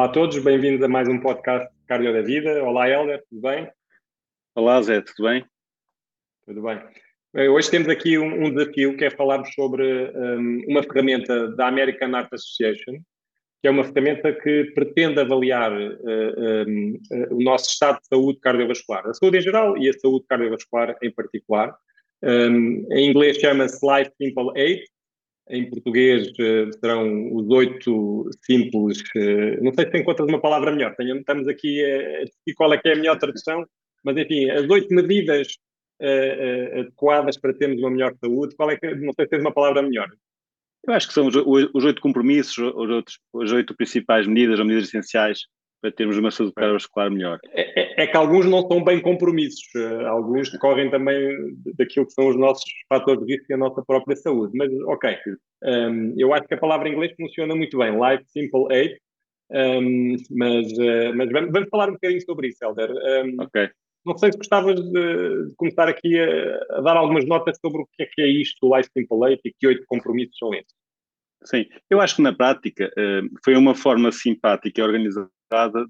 Olá a todos, bem-vindos a mais um podcast Cardio da Vida. Olá, Helder, tudo bem? Olá, Zé, tudo bem? Tudo bem. Hoje temos aqui um, um desafio que é falarmos sobre um, uma ferramenta da American Heart Association, que é uma ferramenta que pretende avaliar uh, um, uh, o nosso estado de saúde cardiovascular, a saúde em geral e a saúde cardiovascular em particular. Um, em inglês chama-se Life Simple 8, em português uh, serão os oito simples. Uh, não sei se encontras uma palavra melhor. Estamos aqui a decidir qual é que é a melhor tradução, mas enfim, as oito medidas uh, adequadas para termos uma melhor saúde. Qual é que, não sei se tens uma palavra melhor. Eu acho que são os, os oito compromissos, os, outros, as oito principais medidas ou medidas essenciais para termos uma saúde cardiovascular melhor. É, é, é, que alguns não são bem compromissos, uh, alguns decorrem também daquilo que são os nossos fatores de risco e a nossa própria saúde. Mas, ok, um, ehm, eu acho que a palavra em inglês funciona muito bem, Life Simple 8, um, ehm, mas, uh, mas vamos, vamos, falar um bocadinho sobre isso, Helder. Um, ehm, ok. Não sei se gostavas de, de começar aqui a, a, dar algumas notas sobre o que é que é isto, o Life Simple 8 e que oito compromissos são esses. Sim, eu acho que na prática uh, foi uma forma simpática e organizada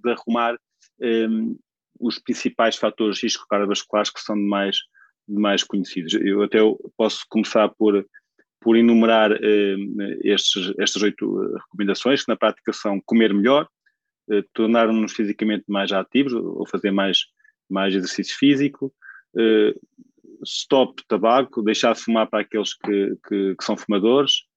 de arrumar um, os principais fatores de risco cardiovasculares que são de mais, de mais conhecidos. Eu até posso começar por, por enumerar um, estes, estas oito eh, recomendações, que na prática são comer melhor, uh, tornar-nos fisicamente mais ativos ou fazer mais, mais exercício físico, uh, stop tabaco, deixar de fumar para aqueles que, que, que são fumadores,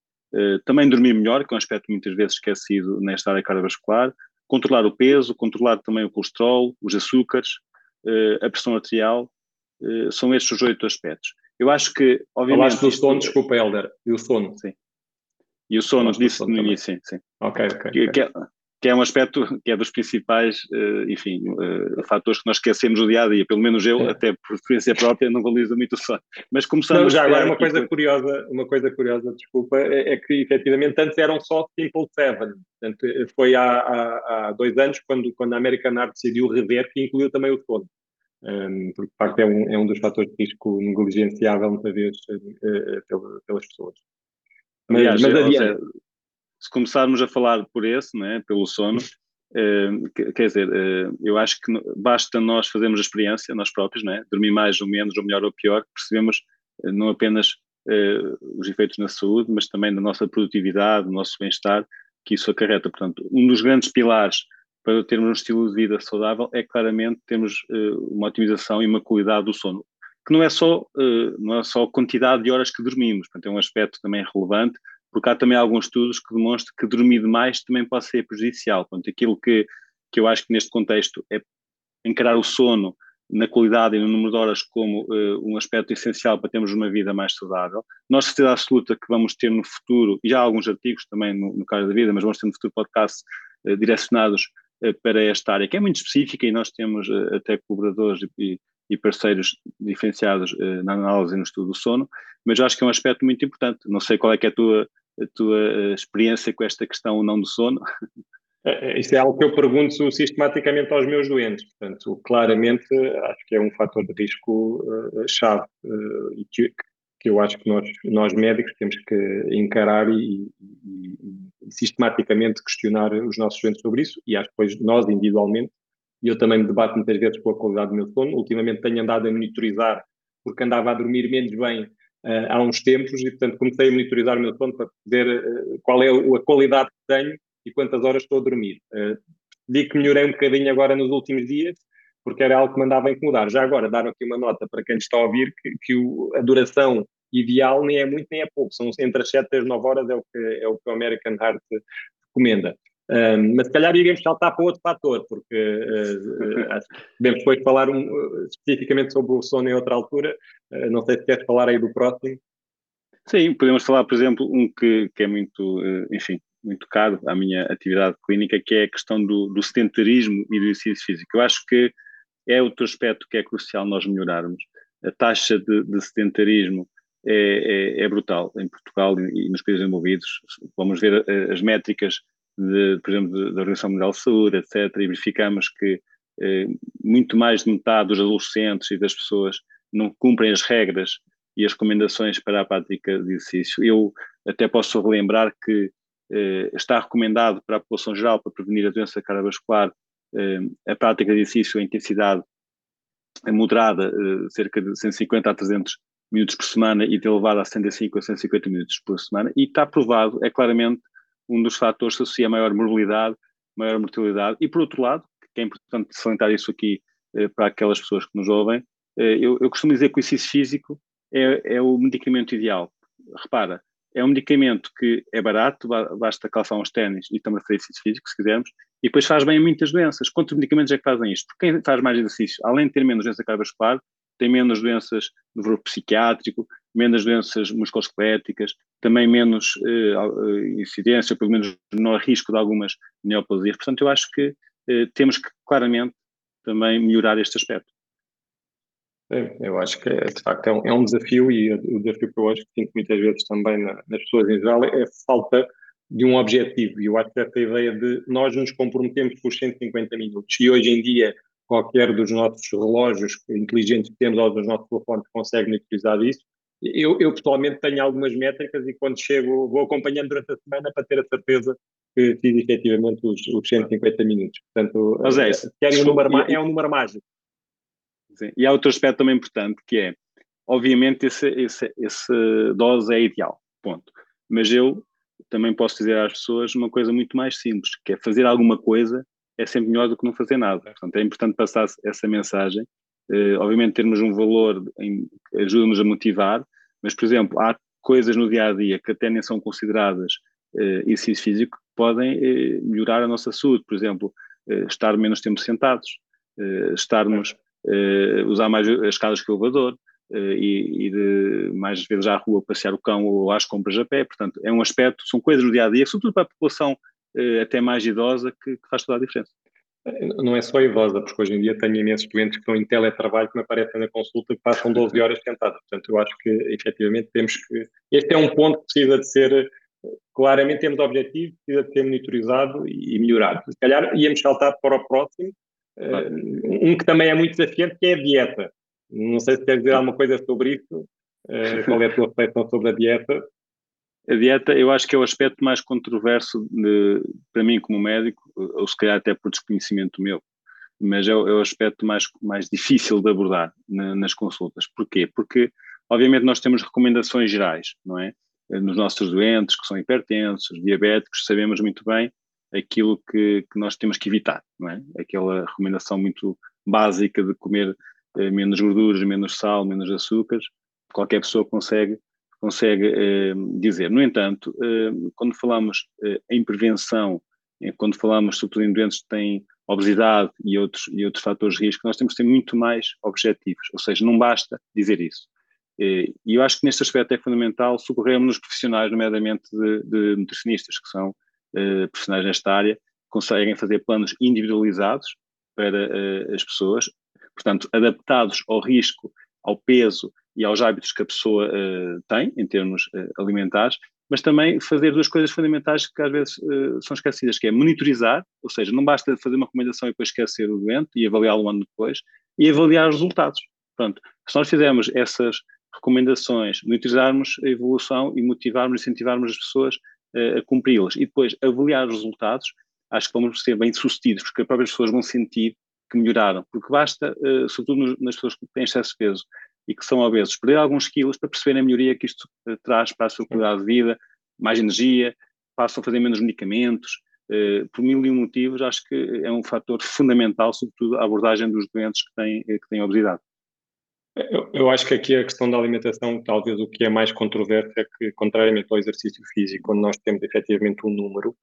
também dormir melhor, que é um aspecto muitas vezes esquecido nesta área cardiovascular, controlar o peso, controlar também o colesterol, os açúcares, uh, a pressão arterial, uh, são estes os oito aspectos. Eu acho que, obviamente... Falaste do sono, desculpa, Helder, e o sono. Sim. E o sono, disse no início, sim, sim. Ok, ok. Que, que, é, que, é, um aspecto que é dos principais, uh, enfim, fatores que nós esquecemos o dia a dia, pelo menos eu, é. até por experiência própria, não valorizo muito o sono. Mas começando já agora uma coisa curiosa, uma coisa curiosa, desculpa, é, é, que efetivamente antes eram só Simple Seven, Portanto, foi há, há, há, dois anos quando, quando a American Art decidiu rever que incluiu também o sono. Um, porque, de facto, é um, é um dos fatores de risco negligenciável, muitas vezes, uh, pelas pessoas. Mas, Aliás, mas adiante. Se começarmos a falar por esse, né, pelo sono, uh, quer dizer, uh, eu acho que basta nós fazermos a experiência, nós próprios, né, dormir mais ou menos, ou melhor ou pior, percebemos não apenas os efeitos na saúde, mas também na nossa produtividade, no nosso bem-estar, que isso acarreta. Portanto, um dos grandes pilares para termos um estilo de vida saudável é claramente termos uh, uma otimização e uma qualidade do sono, que não é só uh, não é só a quantidade de horas que dormimos, portanto, é um aspecto também relevante, porque há também alguns estudos que demonstram que dormir demais também pode ser prejudicial. Portanto, aquilo que, que eu acho que neste contexto é encarar o sono na qualidade e no número de horas como uh, um aspecto essencial para termos uma vida mais saudável. Nós, certeza absoluta que vamos ter no futuro, e já há alguns artigos também no, no caso da vida, mas vamos ter no futuro podcasts uh, direcionados uh, para esta área, que é muito específica e nós temos até colaboradores e, e parceiros diferenciados na análise e no estudo do sono, mas eu acho que é um aspecto muito importante. Não sei qual é, é a tua, a tua experiência com esta questão não do sono. É, é, isso é algo que eu pergunto sistematicamente aos meus doentes. Portanto, claramente, acho que é um fator de risco uh, chave uh, e que, que, eu acho que nós, nós médicos temos que encarar e, e, e, sistematicamente questionar os nossos doentes sobre isso. E acho que depois nós, individualmente, e eu também me debato muitas vezes com a qualidade do meu sono. Ultimamente tenho andado a monitorizar, porque andava a dormir menos bem uh, há uns tempos, e portanto comecei a monitorizar o meu sono para ver qual é a qualidade que tenho e quantas horas estou a dormir. Uh, digo que melhorei um bocadinho agora nos últimos dias, porque era algo que me andava a incomodar. Já agora, dar aqui uma nota para quem está a ouvir, que, que o, a duração ideal nem é muito nem é pouco, são entre as 7 e as 9 horas, é o que, é o, que o American Heart recomenda. Um, mas se calhar iremos saltar para outro fator, porque uh, acho que devemos depois falar um, uh, especificamente sobre o sono em outra altura. Uh, não sei se queres falar aí do próximo. Sim, podemos falar, por exemplo, um que, que é muito, enfim, muito caro à minha atividade clínica, que é a questão do, do sedentarismo e do exercício físico. Eu acho que é outro aspecto que é crucial nós melhorarmos. A taxa de, de sedentarismo é, é, é, brutal em Portugal e, nos países envolvidos. Vamos ver as métricas, de, por exemplo, da Organização Mundial de Saúde, etc., e verificamos que eh, muito mais de metade dos adolescentes e das pessoas não cumprem as regras e as recomendações para a prática de exercício. Eu até posso relembrar que eh, está recomendado para a população geral para prevenir a doença cardiovascular eh, a prática de exercício em intensidade moderada, eh, cerca de 150 a 300 minutos por semana e de elevada a 75 a 150 minutos por semana, e está provado, é claramente um dos fatores que associa maior morbilidade, maior mortalidade, e por outro lado, que é importante salientar isso aqui para aquelas pessoas que nos ouvem, eu, eu costumo dizer que o exercício físico é, é o medicamento ideal. Repara, é um medicamento que é barato, basta calçar uns ténis e tomar exercício físico, se quisermos, e depois faz bem a muitas doenças. Quantos medicamentos é que fazem isto? Porque quem faz mais exercício, além de ter menos doença cardiovascular, tem menos doenças do grupo psiquiátrico, menos doenças musculoesqueléticas, também menos eh, incidência, pelo menos menor risco de algumas neoplasias. Portanto, eu acho que eh, temos que claramente também melhorar este aspecto. eu acho que de facto é um, é um, desafio e o desafio que eu acho que sinto muitas vezes também na, nas pessoas em geral é a falta de um objetivo. E eu acho que essa ideia de nós nos comprometemos por 150 minutos e hoje em dia qualquer dos nossos relógios inteligentes que temos ou dos nossos telefones consegue monitorizar isso. Eu, eu pessoalmente tenho algumas métricas e quando chego vou acompanhando durante a semana para ter a certeza que fiz efetivamente os, os 150 minutos. Portanto, Mas é, querem um número, é um número mágico. Sim. E há outro aspecto também importante que é, obviamente, esse, esse, esse dose é ideal, ponto. Mas eu também posso dizer às pessoas uma coisa muito mais simples, que é fazer alguma coisa é sempre melhor do que não fazer nada. Portanto, é importante passar essa mensagem. Uh, obviamente, termos um valor ajuda-nos a motivar, mas, por exemplo, há coisas no dia a dia que até nem são consideradas uh, exercício físico que podem uh, melhorar a nossa saúde. Por exemplo, uh, estar menos tempo sentados, estarmos, usar mais as escadas que o elevador, e, de mais vezes à rua passear o cão ou às compras a pé. Portanto, é um aspecto, são coisas no dia a dia, sobretudo para a população até mais idosa, que, que, faz toda a diferença. Não é só idosa, porque hoje em dia tenho imensos clientes que estão em teletrabalho que me aparecem na consulta que passam 12 horas sentados. Portanto, eu acho que efetivamente temos que. Este é um ponto que precisa de ser. Claramente temos objetivo, precisa de ser monitorizado e melhorado. Se calhar íamos saltar para o próximo, um que também é muito desafiante, que é a dieta. Não sei se quer dizer alguma coisa sobre isso. qual é a tua reflexão sobre a dieta? A dieta, eu acho que é o aspecto mais controverso de, para mim como médico, ou se calhar até por desconhecimento meu, mas é o, é o aspecto mais, mais difícil de abordar na, nas consultas. Porquê? Porque, obviamente, nós temos recomendações gerais, não é? Nos nossos doentes, que são hipertensos, diabéticos, sabemos muito bem aquilo que, que nós temos que evitar, não é? Aquela recomendação muito básica de comer eh, menos gorduras, menos sal, menos açúcares, qualquer pessoa consegue consegue eh, dizer. No entanto, eh, quando falamos eh, em prevenção, quando falamos em doentes que têm obesidade e outros, e outros fatores de risco, nós temos que ter muito mais objetivos, ou seja, não basta dizer isso. E eu acho que neste aspecto é fundamental socorrermos nos profissionais, nomeadamente de, de nutricionistas, que são eh, profissionais nesta área, conseguem fazer planos individualizados para as pessoas, portanto, adaptados ao risco, ao peso e aos hábitos que a pessoa uh, tem, em termos uh, alimentares, mas também fazer duas coisas fundamentais que às vezes uh, são esquecidas, que é monitorizar, ou seja, não basta fazer uma recomendação e depois esquecer o doente e avaliá-lo um ano depois, e avaliar os resultados. Pronto, se nós fizermos essas recomendações, monitorizarmos a evolução e motivarmos, incentivarmos as pessoas a cumpri-las e depois avaliar os resultados, acho que vamos ser bem sucedidos, porque as próprias pessoas vão sentir que melhoraram, porque basta, sobretudo nas pessoas que têm excesso de peso, e que são obesos, perder alguns quilos para perceberem a melhoria que isto uh, traz para a sua qualidade de vida, mais energia, passam a fazer menos medicamentos, uh, por mil e um motivos, acho que é um fator fundamental, sobretudo a abordagem dos doentes que têm, que têm obesidade. Eu, eu, acho que aqui a questão da alimentação, talvez o que é mais controverso é que, contrariamente ao exercício físico, quando nós temos efetivamente um número,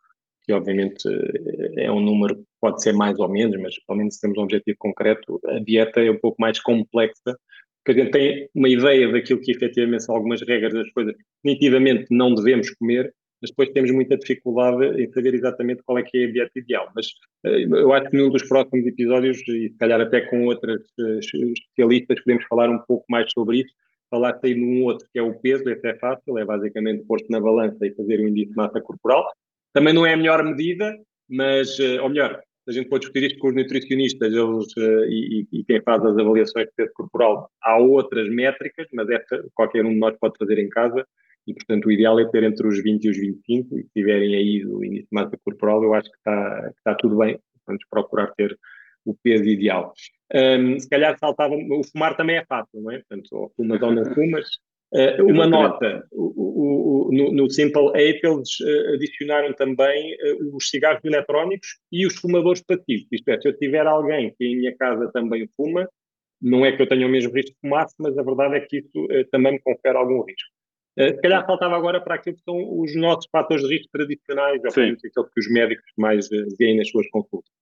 que obviamente eh, é um número pode ser mais ou menos, mas pelo menos temos um objetivo concreto, a dieta é um pouco mais complexa que a gente tem uma ideia daquilo que efetivamente são algumas regras das coisas que nitidamente não devemos comer, mas depois temos muita dificuldade em saber exatamente qual é que é a dieta ideal. Mas eh, eu acho que num dos próximos episódios, e se calhar até com outras eh, especialistas, podemos falar um pouco mais sobre isso. Falar aí num outro que é o peso, esse é fácil, é basicamente pôr-se na balança e fazer o índice de massa corporal. Também não é a melhor medida, mas, eh, ou melhor, a gente pode discutir isto com os nutricionistas eles, uh, e, e, quem faz as avaliações de peso corporal. Há outras métricas, mas esta qualquer um de nós pode fazer em casa, e, portanto, o ideal é ter entre os 20 e os 25, e se tiverem aí o índice de massa corporal, eu acho que está, está tudo bem, vamos procurar ter o peso ideal. Um, se calhar saltava, o fumar também é fácil, não é? Portanto, ou fumas ou não fumas. Uh, uma nota, o, o, o, no, no, Simple Ape eles uh, adicionaram também uh, os cigarros eletrónicos e os fumadores passivos. Isto é, se eu tiver alguém que em minha casa também fuma, não é que eu tenha o mesmo risco de fumar, mas a verdade é que isso também me confere algum risco. se calhar faltava agora para aquilo que são os nossos fatores de risco tradicionais, ou aquilo que os médicos mais veem nas suas consultas.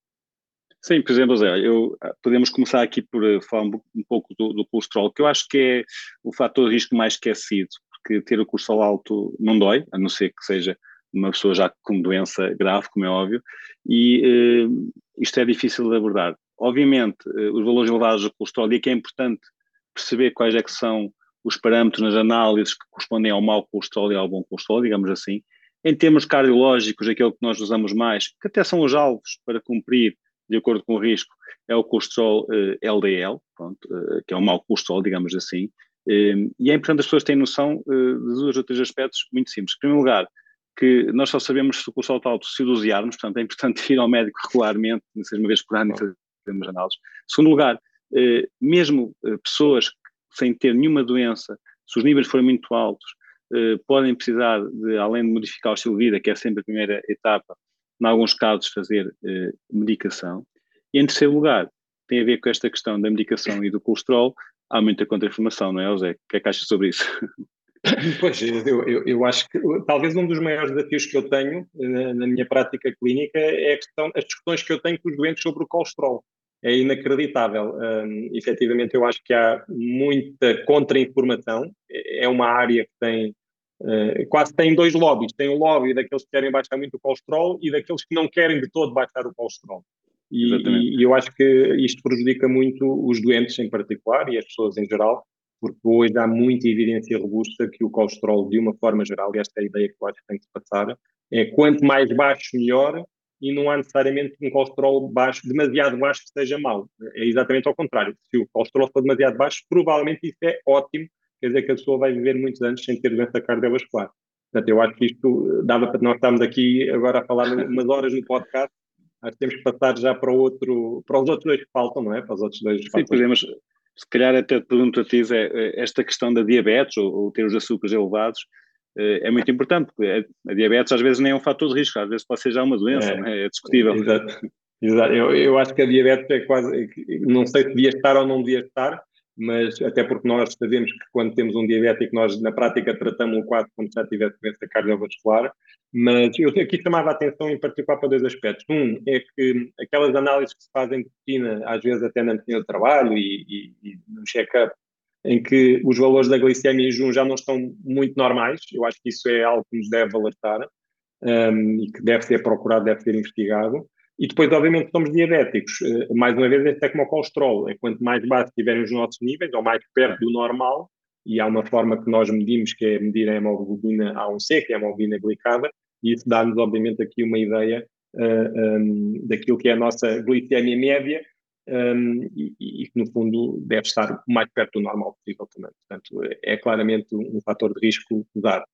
Sim, por exemplo, Zé, eu, ah, podemos começar aqui por uh, falar um, um pouco do, do, colesterol, que eu acho que é o fator de risco mais esquecido, porque ter o colesterol alto não dói, a não ser que seja uma pessoa já com doença grave, como é óbvio, e uh, isto é difícil de abordar. Obviamente, uh, os valores elevados do colesterol, e aqui é importante perceber quais é que são os parâmetros nas análises que correspondem ao mau colesterol e ao bom colesterol, digamos assim. Em termos cardiológicos, aquele que nós usamos mais, que até são os alvos para cumprir de acordo com o risco, é o colesterol LDL, pronto, uh, que é o mau colesterol, digamos assim. Uh, e é importante as pessoas terem noção de dois ou três aspectos muito simples. Em primeiro lugar, que nós só sabemos se o colesterol está alto se dosearmos, portanto é importante ir ao médico regularmente, não seja uma vez por ano, e fazermos análises. Em segundo lugar, mesmo pessoas sem ter nenhuma doença, se os níveis forem muito altos, podem precisar de, além de modificar o estilo de vida, que é sempre a primeira etapa, em alguns casos, fazer eh, medicação. E em terceiro lugar, tem a ver com esta questão da medicação e do colesterol, há muita contra-informação, não é, José? O que é que achas sobre isso? Pois, eu, eu, eu, acho que talvez um dos maiores desafios que eu tenho na, na minha prática clínica é questão, as discussões que eu tenho com os doentes sobre o colesterol. É inacreditável. Um, efetivamente, eu acho que há muita contra-informação. É uma área que tem Uh, quase tem dois lobbies. Tem o lobby daqueles que querem baixar muito o colesterol e daqueles que não querem de todo baixar o colesterol. E, e, e, eu acho que isto prejudica muito os doentes em particular e as pessoas em geral, porque hoje há muita evidência robusta que o colesterol, de uma forma geral, e esta é a ideia que eu acho que tem que se passar, é quanto mais baixo, melhor, e não há necessariamente um colesterol baixo, demasiado baixo que seja mau. É exatamente ao contrário. Se o colesterol for demasiado baixo, provavelmente isso é ótimo quer dizer que a pessoa vai viver muitos anos sem ter doença cardiovascular. Portanto, eu acho que isto dava para nós estarmos aqui agora a falar umas horas no podcast, acho que temos que passar já para, outro, para os outros dois que faltam, não é? Para os outros dois Sim, podemos, se calhar até te pergunto a ti, é, esta questão da diabetes ou, ou ter os açúcares elevados, eh, é muito importante, porque a diabetes às vezes nem é um fator de risco, às vezes pode ser já uma doença, é, é discutível. Exato. Exato. Eu, eu acho que a diabetes é quase, não sei se devia estar ou não devia estar, mas até porque nós sabemos que quando temos um diabético, nós na prática tratamos o quadro como se já tivesse doença cardiovascular, mas eu aqui chamava a atenção em particular para dois aspectos. Um é que aquelas análises que se fazem de rotina, às vezes até na rotina de trabalho e, e, e no check-up, em que os valores da glicemia em jejum já não estão muito normais, eu acho que isso é algo que nos deve alertar um, e que deve ser procurado, deve ser investigado. E depois, obviamente, somos diabéticos. Eh, mais uma vez, este é como o colesterol. É quanto mais baixo tiverem os nossos níveis, ou mais perto do normal, e há uma forma que nós medimos, que é medir a hemoglobina A1C, que é a hemoglobina glicada, e isso dá-nos, obviamente, aqui uma ideia uh, eh, um, ehm, daquilo que é a nossa glicemia média, um, ehm, e, que, no fundo, deve estar o mais perto do normal possível também. Portanto, é claramente um fator de risco usado.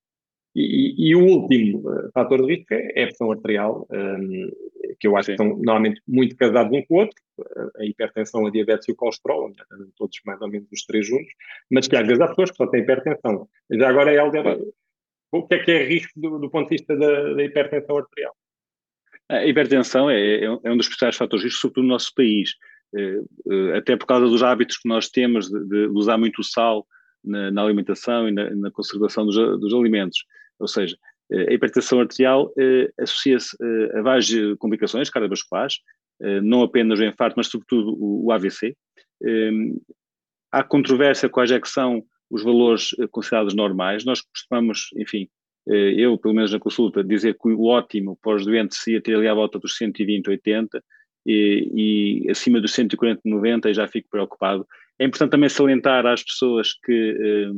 E, e, o último uh, fator de risco é, é a pressão arterial, um, ehm, que eu acho Sim. que estão normalmente muito casados um com o outro, a hipertensão, a diabetes e o colesterol, todos mais ou menos os três juntos, mas que às vezes há pessoas que só têm hipertensão. Já agora, Helder, o que é que é risco do, do ponto de vista da, da hipertensão arterial? A hipertensão é, é, um é dos principais fatores de risco, sobretudo no nosso país, eh, eh, até por causa dos hábitos que nós temos de, de usar muito sal na, na alimentação e na, na conservação dos, dos alimentos. Ou seja, a hipertensão arterial eh, associa-se eh, a várias complicações cardiovasculares, eh, não apenas o infarto, mas sobretudo o, AVC. há controvérsia quais é que são os valores considerados normais. Nós costumamos, enfim, eu, pelo menos na consulta, dizer que o ótimo para os doentes seria ter ali à volta dos 120, 80 e, e acima dos 140, 90 já fico preocupado. É importante também salientar às pessoas que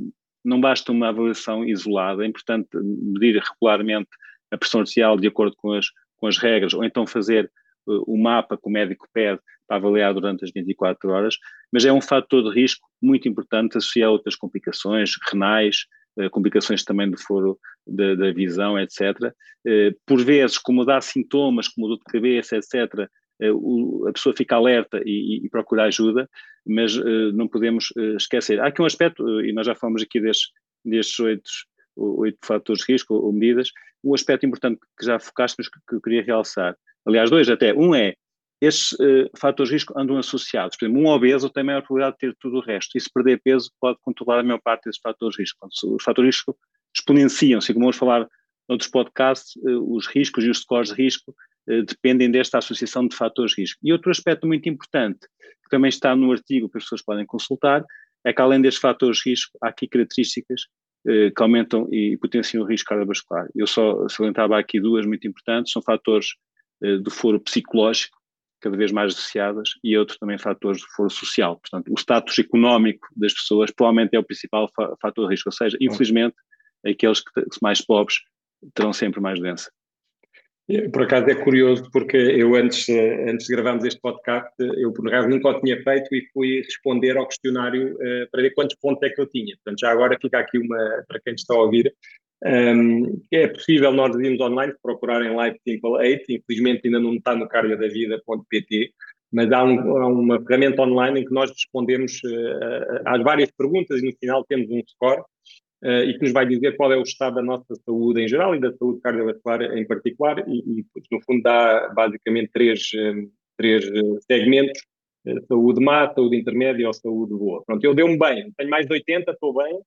não basta uma avaliação isolada, é importante medir regularmente a pressão arterial de acordo com as, com as regras, ou então fazer uh, o mapa que o médico pede para avaliar durante as 24 horas, mas é um fator de risco muito importante associado a outras complicações renais, uh, complicações também do foro da, da visão, etc. Uh, por vezes, como dá sintomas, como dor de cabeça, etc., a pessoa fica alerta e, e procura ajuda, mas não podemos esquecer. Há aqui um aspecto, e nós já falamos aqui destes, destes oito, oito fatores de risco ou medidas, um aspecto importante que já focaste, mas que, eu queria realçar. Aliás, dois até. Um é, estes fatores de risco andam associados. Por exemplo, um obeso tem maior probabilidade de ter tudo o resto. E se perder peso, pode controlar a maior parte desses fatores de risco. Os fatores de risco exponenciam-se. Como vamos falar noutros podcasts, os riscos e os scores de risco dependem desta associação de fatores de risco. E outro aspecto muito importante, que também está no artigo que as pessoas podem consultar, é que além destes fatores de risco, há aqui características que aumentam e potenciam o risco cardiovascular. Eu só salientava aqui duas muito importantes, são fatores do foro psicológico, cada vez mais associadas, e outros também fatores de foro social. Portanto, o status económico das pessoas provavelmente é o principal fator de risco, ou seja, infelizmente, aqueles que mais pobres terão sempre mais doença. Por acaso é curioso, porque eu antes, antes de gravarmos este podcast, eu por acaso nunca o tinha feito e fui responder ao questionário uh, para ver quantos pontos é que eu tinha. Portanto, já agora fica aqui uma, para quem está a ouvir, um, é possível nós irmos online, procurarem Live Simple 8, infelizmente ainda não está no cardiodavida.pt, mas há, um, há, uma ferramenta online em que nós respondemos uh, às várias perguntas e no final temos um score uh, e que nos vai dizer qual é o estado da nossa saúde em geral e da saúde cardiovascular em particular e, e no fundo dá basicamente três, um, três segmentos, saúde má, saúde intermédia ou saúde boa. Pronto, eu deu-me bem, tenho mais de 80, estou bem,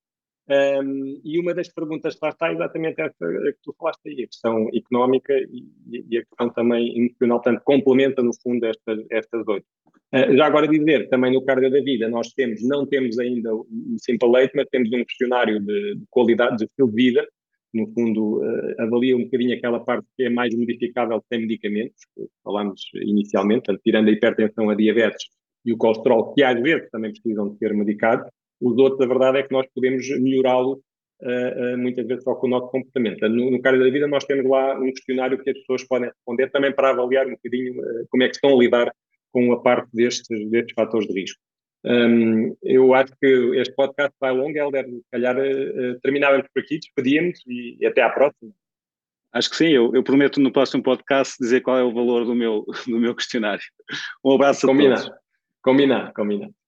um, e uma das perguntas que lá está é exatamente essa que tu falaste aí, a questão económica e, e a questão também emocional, portanto, complementa no fundo estas, estas oito. Uh, já agora dizer, também no Carga da Vida, nós temos, não temos ainda o Simple Leite, mas temos um questionário de, de qualidade, de estilo de vida, no fundo uh, avalia um bocadinho aquela parte que é mais modificável sem medicamentos, que falámos inicialmente, portanto, tirando a hipertensão, a diabetes e o colesterol, que às vezes também precisam de ser medicados, os outros, a verdade é que nós podemos melhorá-lo uh, uh, muitas vezes só com o nosso comportamento. No, no Cário da Vida nós temos lá um questionário que as pessoas podem responder também para avaliar um bocadinho uh, como é que estão a lidar com a parte destes, destes fatores de risco. Um, eu acho que este podcast vai longo, Helder, se calhar terminávamos por aqui, despedíamos e, e até à próxima. Acho que sim, eu, eu, prometo no próximo podcast dizer qual é o valor do meu, do meu questionário. Um abraço a combinado. todos. Combinado, combinado.